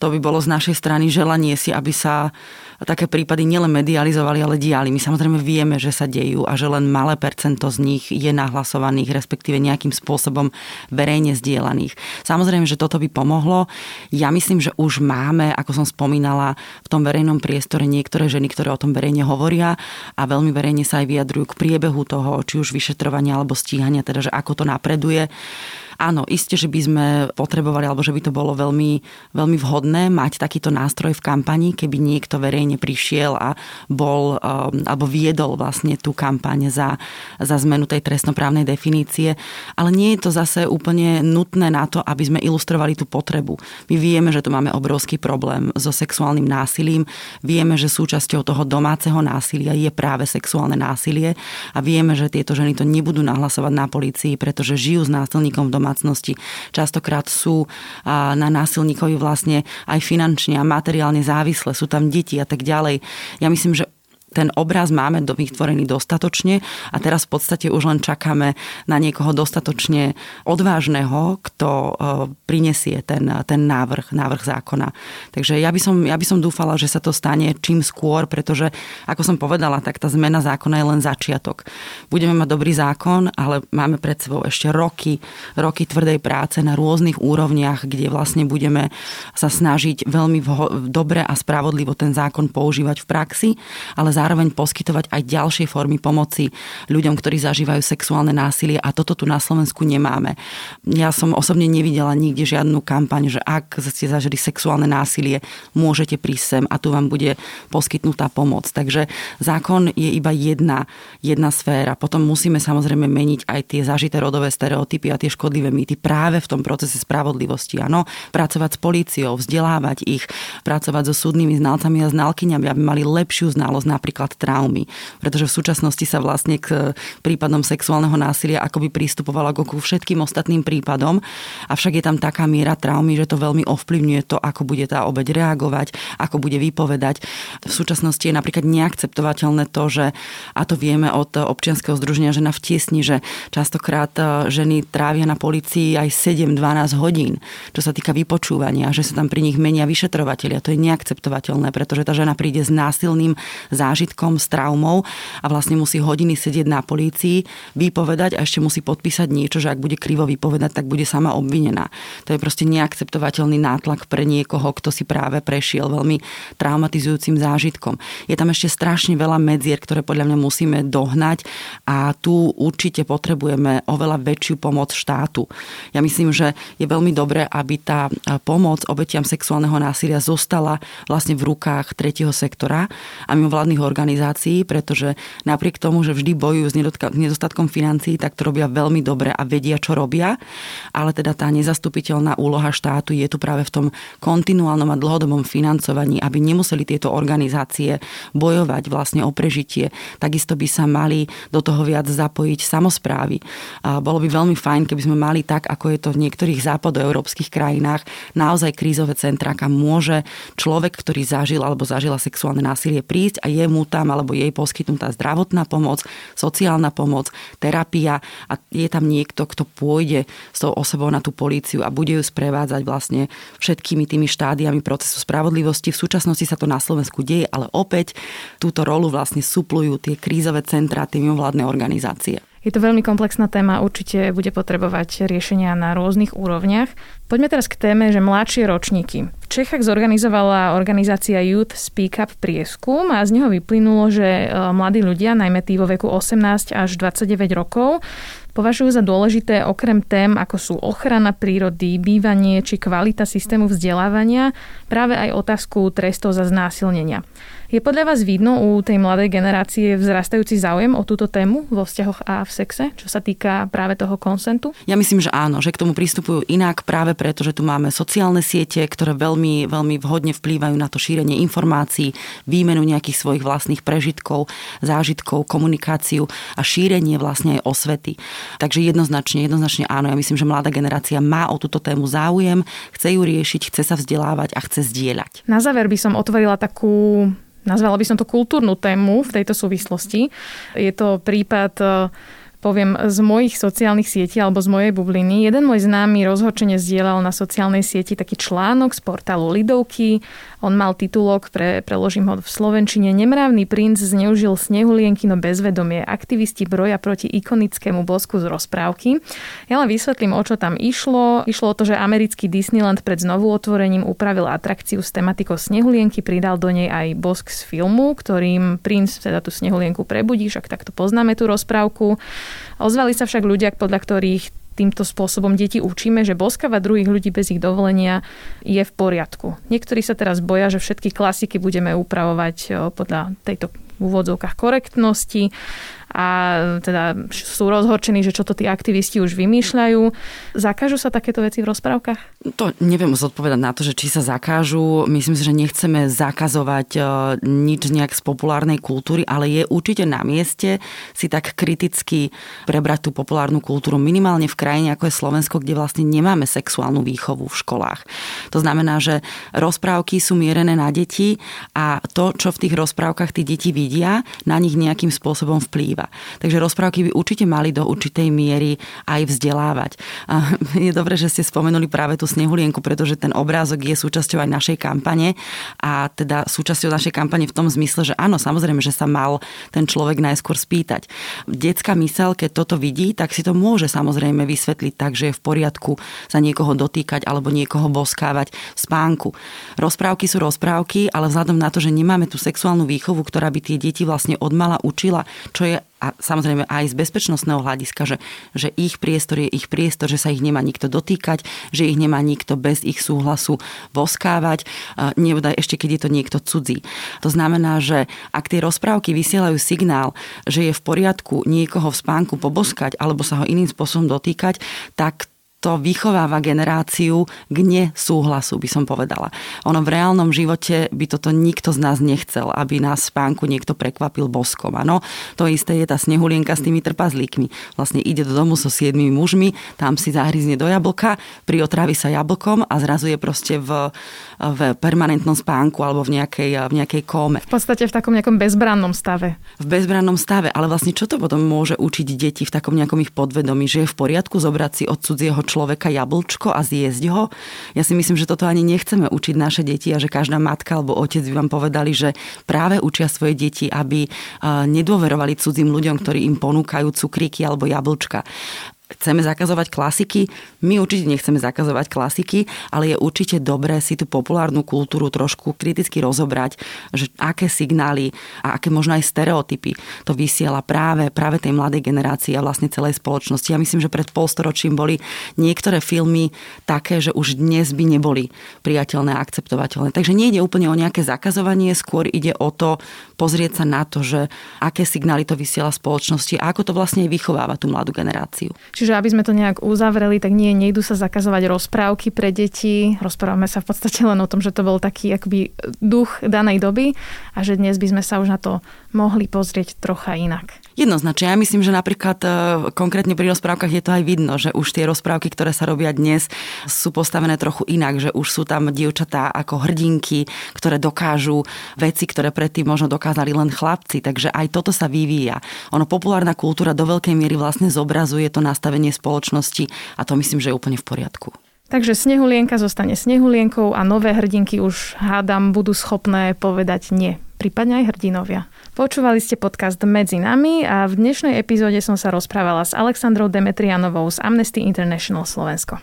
to by bolo z našej strany želanie si, aby sa také prípady nielen medializovali, ale diali. My samozrejme vieme, že sa dejú a že len malé percento z nich je nahlasovaných, respektíve nejakým spôsobom verejne zdieľaných. Samozrejme, že toto by pomohlo. Ja myslím, že už máme, ako som spomínala, v tom verejnom priestore niektoré ženy, ktoré o tom verejne hovoria a veľmi verejne sa aj vyjadrujú k priebehu toho, či už vyšetrovania alebo stíhania, teda že ako to napreduje. Áno, iste, že by sme potrebovali, alebo že by to bolo veľmi, veľmi vhodné mať takýto nástroj v kampani, keby niekto verejne prišiel a bol, um, alebo viedol vlastne tú kampaň za, za zmenu tej trestnoprávnej definície. Ale nie je to zase úplne nutné na to, aby sme ilustrovali tú potrebu. My vieme, že tu máme obrovský problém so sexuálnym násilím. Vieme, že súčasťou toho domáceho násilia je práve sexuálne násilie a vieme, že tieto ženy to nebudú nahlasovať na policii, pretože žijú s násilníkom v doma domácnosti. Častokrát sú na násilníkovi vlastne aj finančne a materiálne závislé, sú tam deti a tak ďalej. Ja myslím, že ten obraz máme vytvorený dostatočne a teraz v podstate už len čakáme na niekoho dostatočne odvážneho, kto e, prinesie ten, ten návrh, návrh zákona. Takže ja by, som, ja by som dúfala, že sa to stane čím skôr, pretože, ako som povedala, tak tá zmena zákona je len začiatok. Budeme mať dobrý zákon, ale máme pred sebou ešte roky, roky tvrdej práce na rôznych úrovniach, kde vlastne budeme sa snažiť veľmi vho- dobre a spravodlivo ten zákon používať v praxi, ale zároveň zároveň poskytovať aj ďalšie formy pomoci ľuďom, ktorí zažívajú sexuálne násilie a toto tu na Slovensku nemáme. Ja som osobne nevidela nikde žiadnu kampaň, že ak ste zažili sexuálne násilie, môžete prísť sem a tu vám bude poskytnutá pomoc. Takže zákon je iba jedna, jedna sféra. Potom musíme samozrejme meniť aj tie zažité rodové stereotypy a tie škodlivé mýty práve v tom procese spravodlivosti. Áno, pracovať s políciou, vzdelávať ich, pracovať so súdnymi znalcami a znalkyňami, aby mali lepšiu znalosť napríklad traumy. Pretože v súčasnosti sa vlastne k prípadom sexuálneho násilia akoby pristupovala ako ku všetkým ostatným prípadom, avšak je tam taká miera traumy, že to veľmi ovplyvňuje to, ako bude tá obeď reagovať, ako bude vypovedať. V súčasnosti je napríklad neakceptovateľné to, že, a to vieme od občianskeho združenia žena v tiesni, že častokrát e, ženy trávia na policii aj 7-12 hodín, čo sa týka vypočúvania, že sa tam pri nich menia vyšetrovateľia. To je neakceptovateľné, pretože tá žena príde s násilným zážitkom, s traumou a vlastne musí hodiny sedieť na polícii, vypovedať a ešte musí podpísať niečo, že ak bude krivo vypovedať, tak bude sama obvinená. To je proste neakceptovateľný nátlak pre niekoho, kto si práve prešiel veľmi traumatizujúcim zážitkom. Je tam ešte strašne veľa medzier, ktoré podľa mňa musíme dohnať a tu určite potrebujeme oveľa väčšiu pomoc štátu. Ja myslím, že je veľmi dobré, aby tá pomoc obetiam sexuálneho násilia zostala vlastne v rukách tretieho sektora a mimovládnych organizácií, pretože napriek tomu, že vždy bojujú s nedostatkom financií, tak to robia veľmi dobre a vedia, čo robia. Ale teda tá nezastupiteľná úloha štátu je tu práve v tom kontinuálnom a dlhodobom financovaní, aby nemuseli tieto organizácie bojovať vlastne o prežitie. Takisto by sa mali do toho viac zapojiť samozprávy. A bolo by veľmi fajn, keby sme mali tak, ako je to v niektorých západoeurópskych krajinách, naozaj krízové centra, kam môže človek, ktorý zažil alebo zažila sexuálne násilie prísť a je mu tam alebo jej poskytnutá zdravotná pomoc, sociálna pomoc, terapia a je tam niekto, kto pôjde s tou osobou na tú políciu a bude ju sprevádzať vlastne všetkými tými štádiami procesu spravodlivosti. V súčasnosti sa to na Slovensku deje, ale opäť túto rolu vlastne suplujú tie krízové centra, tie mimovládne organizácie. Je to veľmi komplexná téma, určite bude potrebovať riešenia na rôznych úrovniach. Poďme teraz k téme, že mladšie ročníky. V Čechách zorganizovala organizácia Youth Speak Up prieskum a z neho vyplynulo, že e, mladí ľudia, najmä tí vo veku 18 až 29 rokov, považujú za dôležité okrem tém, ako sú ochrana prírody, bývanie či kvalita systému vzdelávania, práve aj otázku trestov za znásilnenia. Je podľa vás vidno u tej mladej generácie vzrastajúci záujem o túto tému vo vzťahoch a v sexe, čo sa týka práve toho konsentu? Ja myslím, že áno, že k tomu pristupujú inak práve preto, že tu máme sociálne siete, ktoré veľmi, veľmi vhodne vplývajú na to šírenie informácií, výmenu nejakých svojich vlastných prežitkov, zážitkov, komunikáciu a šírenie vlastne aj osvety. Takže jednoznačne, jednoznačne áno, ja myslím, že mladá generácia má o túto tému záujem, chce ju riešiť, chce sa vzdelávať a chce zdieľať. Na záver by som otvorila takú nazvala by som to kultúrnu tému v tejto súvislosti. Je to prípad poviem z mojich sociálnych sietí alebo z mojej bubliny. Jeden môj známy rozhorčene zdieľal na sociálnej sieti taký článok z portálu Lidovky. On mal titulok, pre, preložím ho v slovenčine, Nemravný princ zneužil snehulienkino bezvedomie. Aktivisti broja proti ikonickému bosku z rozprávky. Ja len vysvetlím, o čo tam išlo. Išlo o to, že americký Disneyland pred znovu otvorením upravil atrakciu s tematikou snehulienky, pridal do nej aj bosk z filmu, ktorým princ teda tú snehulienku prebudí, však takto poznáme tú rozprávku. Ozvali sa však ľudia, podľa ktorých týmto spôsobom deti učíme, že boskava druhých ľudí bez ich dovolenia je v poriadku. Niektorí sa teraz boja, že všetky klasiky budeme upravovať podľa tejto v úvodzovkách korektnosti a teda sú rozhorčení, že čo to tí aktivisti už vymýšľajú. Zakážu sa takéto veci v rozprávkach? To neviem zodpovedať na to, že či sa zakážu. Myslím si, že nechceme zakazovať e, nič nejak z populárnej kultúry, ale je určite na mieste si tak kriticky prebrať tú populárnu kultúru minimálne v krajine ako je Slovensko, kde vlastne nemáme sexuálnu výchovu v školách. To znamená, že rozprávky sú mierené na deti a to, čo v tých rozprávkach tí deti vidia, na nich nejakým spôsobom vplýva. Pravda. Takže rozprávky by určite mali do určitej miery aj vzdelávať. A je dobré, že ste spomenuli práve tú snehulienku, pretože ten obrázok je súčasťou aj našej kampane a teda súčasťou našej kampane v tom zmysle, že áno, samozrejme, že sa mal ten človek najskôr spýtať. Detská mysel, keď toto vidí, tak si to môže samozrejme vysvetliť tak, že je v poriadku sa niekoho dotýkať alebo niekoho boskávať v spánku. Rozprávky sú rozprávky, ale vzhľadom na to, že nemáme tú sexuálnu výchovu, ktorá by tie deti vlastne odmala učila, čo je a samozrejme aj z bezpečnostného hľadiska, že, že ich priestor je ich priestor, že sa ich nemá nikto dotýkať, že ich nemá nikto bez ich súhlasu boskávať, nebodaj ešte keď je to niekto cudzí. To znamená, že ak tie rozprávky vysielajú signál, že je v poriadku niekoho v spánku poboskať alebo sa ho iným spôsobom dotýkať, tak to vychováva generáciu k nesúhlasu, by som povedala. Ono v reálnom živote by toto nikto z nás nechcel, aby nás spánku niekto prekvapil boskom. Ano, to isté je tá snehulienka s tými trpazlíkmi. Vlastne ide do domu so siedmými mužmi, tam si zahryzne do jablka, priotrávi sa jablkom a zrazu je proste v, v permanentnom spánku alebo v nejakej, v nejakej kóme. V podstate v takom nejakom bezbrannom stave. V bezbrannom stave, ale vlastne čo to potom môže učiť deti v takom nejakom ich podvedomí, že je v poriadku zobrať si od cudzieho človeka jablčko a zjesť ho. Ja si myslím, že toto ani nechceme učiť naše deti a že každá matka alebo otec by vám povedali, že práve učia svoje deti, aby nedôverovali cudzím ľuďom, ktorí im ponúkajú cukríky alebo jablčka chceme zakazovať klasiky. My určite nechceme zakazovať klasiky, ale je určite dobré si tú populárnu kultúru trošku kriticky rozobrať, že aké signály a aké možno aj stereotypy to vysiela práve, práve tej mladej generácii a vlastne celej spoločnosti. Ja myslím, že pred polstoročím boli niektoré filmy také, že už dnes by neboli priateľné a akceptovateľné. Takže nie ide úplne o nejaké zakazovanie, skôr ide o to pozrieť sa na to, že aké signály to vysiela spoločnosti a ako to vlastne vychováva tú mladú generáciu. Čiže aby sme to nejak uzavreli, tak nie, nejdu sa zakazovať rozprávky pre deti. Rozprávame sa v podstate len o tom, že to bol taký akoby duch danej doby a že dnes by sme sa už na to mohli pozrieť trocha inak. Jednoznačne. Ja myslím, že napríklad e, konkrétne pri rozprávkach je to aj vidno, že už tie rozprávky, ktoré sa robia dnes, sú postavené trochu inak, že už sú tam dievčatá ako hrdinky, ktoré dokážu veci, ktoré predtým možno dokázali len chlapci. Takže aj toto sa vyvíja. Ono populárna kultúra do veľkej miery vlastne zobrazuje to nastavenie spoločnosti a to myslím, že je úplne v poriadku. Takže Snehulienka zostane Snehulienkou a nové hrdinky už hádam budú schopné povedať nie. Prípadne aj hrdinovia. Počúvali ste podcast Medzi nami a v dnešnej epizóde som sa rozprávala s Alexandrou Demetrianovou z Amnesty International Slovensko.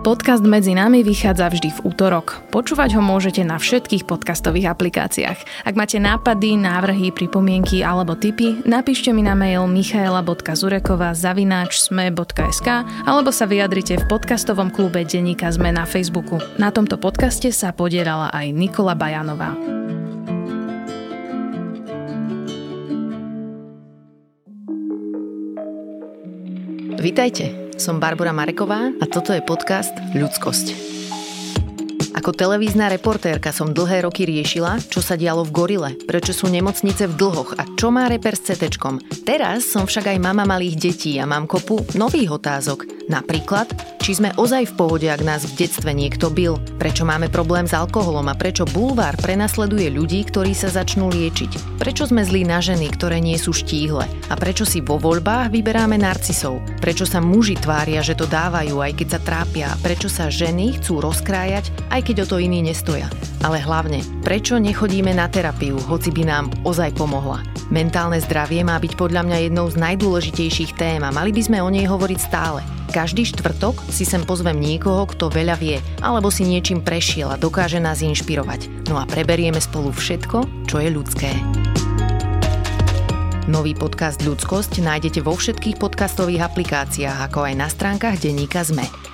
Podcast Medzi nami vychádza vždy v útorok. Počúvať ho môžete na všetkých podcastových aplikáciách. Ak máte nápady, návrhy, pripomienky alebo tipy, napíšte mi na mail michaela.zurekova zavináč sme.sk alebo sa vyjadrite v podcastovom klube Deníka Sme na Facebooku. Na tomto podcaste sa podielala aj Nikola Bajanová. Vítajte. Som Barbara Mareková a toto je podcast Ľudskosť. Ako televízna reportérka som dlhé roky riešila, čo sa dialo v Gorile, prečo sú nemocnice v dlhoch a čo má reper s CT. Teraz som však aj mama malých detí a mám kopu nových otázok. Napríklad, či sme ozaj v pohode, ak nás v detstve niekto bil, prečo máme problém s alkoholom a prečo bulvár prenasleduje ľudí, ktorí sa začnú liečiť, prečo sme zlí na ženy, ktoré nie sú štíhle a prečo si vo voľbách vyberáme narcisov, prečo sa muži tvária, že to dávajú, aj keď sa trápia, prečo sa ženy chcú rozkrájať, aj keď o to iní nestoja. Ale hlavne, prečo nechodíme na terapiu, hoci by nám ozaj pomohla? Mentálne zdravie má byť podľa mňa jednou z najdôležitejších tém a mali by sme o nej hovoriť stále. Každý štvrtok si sem pozvem niekoho, kto veľa vie, alebo si niečím prešiel a dokáže nás inšpirovať. No a preberieme spolu všetko, čo je ľudské. Nový podcast Ľudskosť nájdete vo všetkých podcastových aplikáciách, ako aj na stránkach denníka ZME.